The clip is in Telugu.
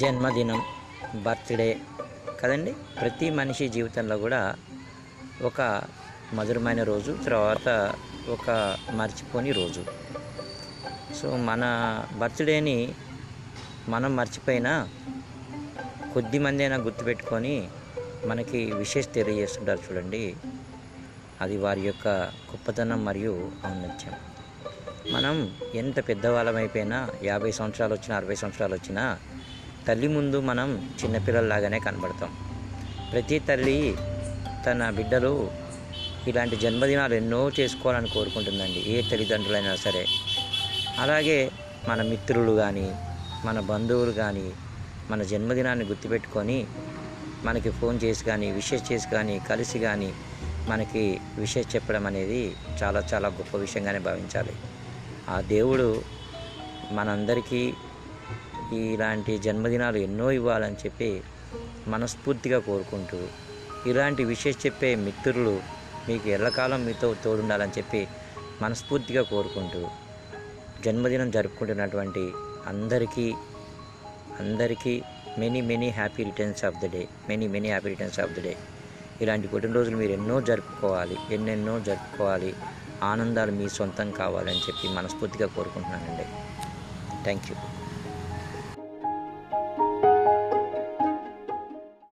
జన్మదినం బర్త్డే కదండి? ప్రతి మనిషి జీవితంలో కూడా ఒక మధురమైన రోజు తర్వాత ఒక మర్చిపోని రోజు. సో మన బర్త్డేని మనం మర్చిపోయినా కొద్ది మంది అయినా గుర్తుపెట్టుకొని మనకి విశేష తెలియజేస్తుంటారు చూడండి. అది వారి యొక్క గొప్పతనం మరియు ఔన్నత్యం. మనం ఎంత పెద్దవాళ్ళమైపోయినా యాభై సంవత్సరాలు వచ్చినా అరవై సంవత్సరాలు వచ్చినా తల్లి ముందు మనం చిన్నపిల్లల్లాగానే కనబడతాం. ప్రతి తల్లి తన బిడ్డలు ఇలాంటి జన్మదినాలు ఎన్నో చేసుకోవాలని కోరుకుంటుందండి. ఏ తల్లిదండ్రులైనా సరే. అలాగే మన మిత్రులు కానీ మన బంధువులు కానీ మన జన్మదినాన్ని గుర్తుపెట్టుకొని మనకి ఫోన్ చేసి కానీ విషెస్ చేసి కానీ కలిసి కానీ మనకి విషెస్ చెప్పడం అనేది చాలా చాలా గొప్ప విషయంగానే భావించాలి. ఆ దేవుడు మనందరికీ ఇలాంటి జన్మదినాలు ఎన్నో ఇవ్వాలని చెప్పి మనస్ఫూర్తిగా కోరుకుంటూ ఇలాంటి విషయం చెప్పే మిత్రులు మీకు ఎల్లకాలం మీతో తోడుండాలని చెప్పి మనస్ఫూర్తిగా కోరుకుంటూ జన్మదినం జరుపుకుంటున్నటువంటి అందరికీ అందరికీ many many happy returns of the day many many happy returns of the day ఇలాంటి పుట్టినరోజులు మీరు ఎన్నో జరుపుకోవాలి ఎన్నెన్నో జరుపుకోవాలి ఆనందాలు మీ సొంతం కావాలని చెప్పి మనస్ఫూర్తిగా కోరుకుంటున్నానండి. Thank you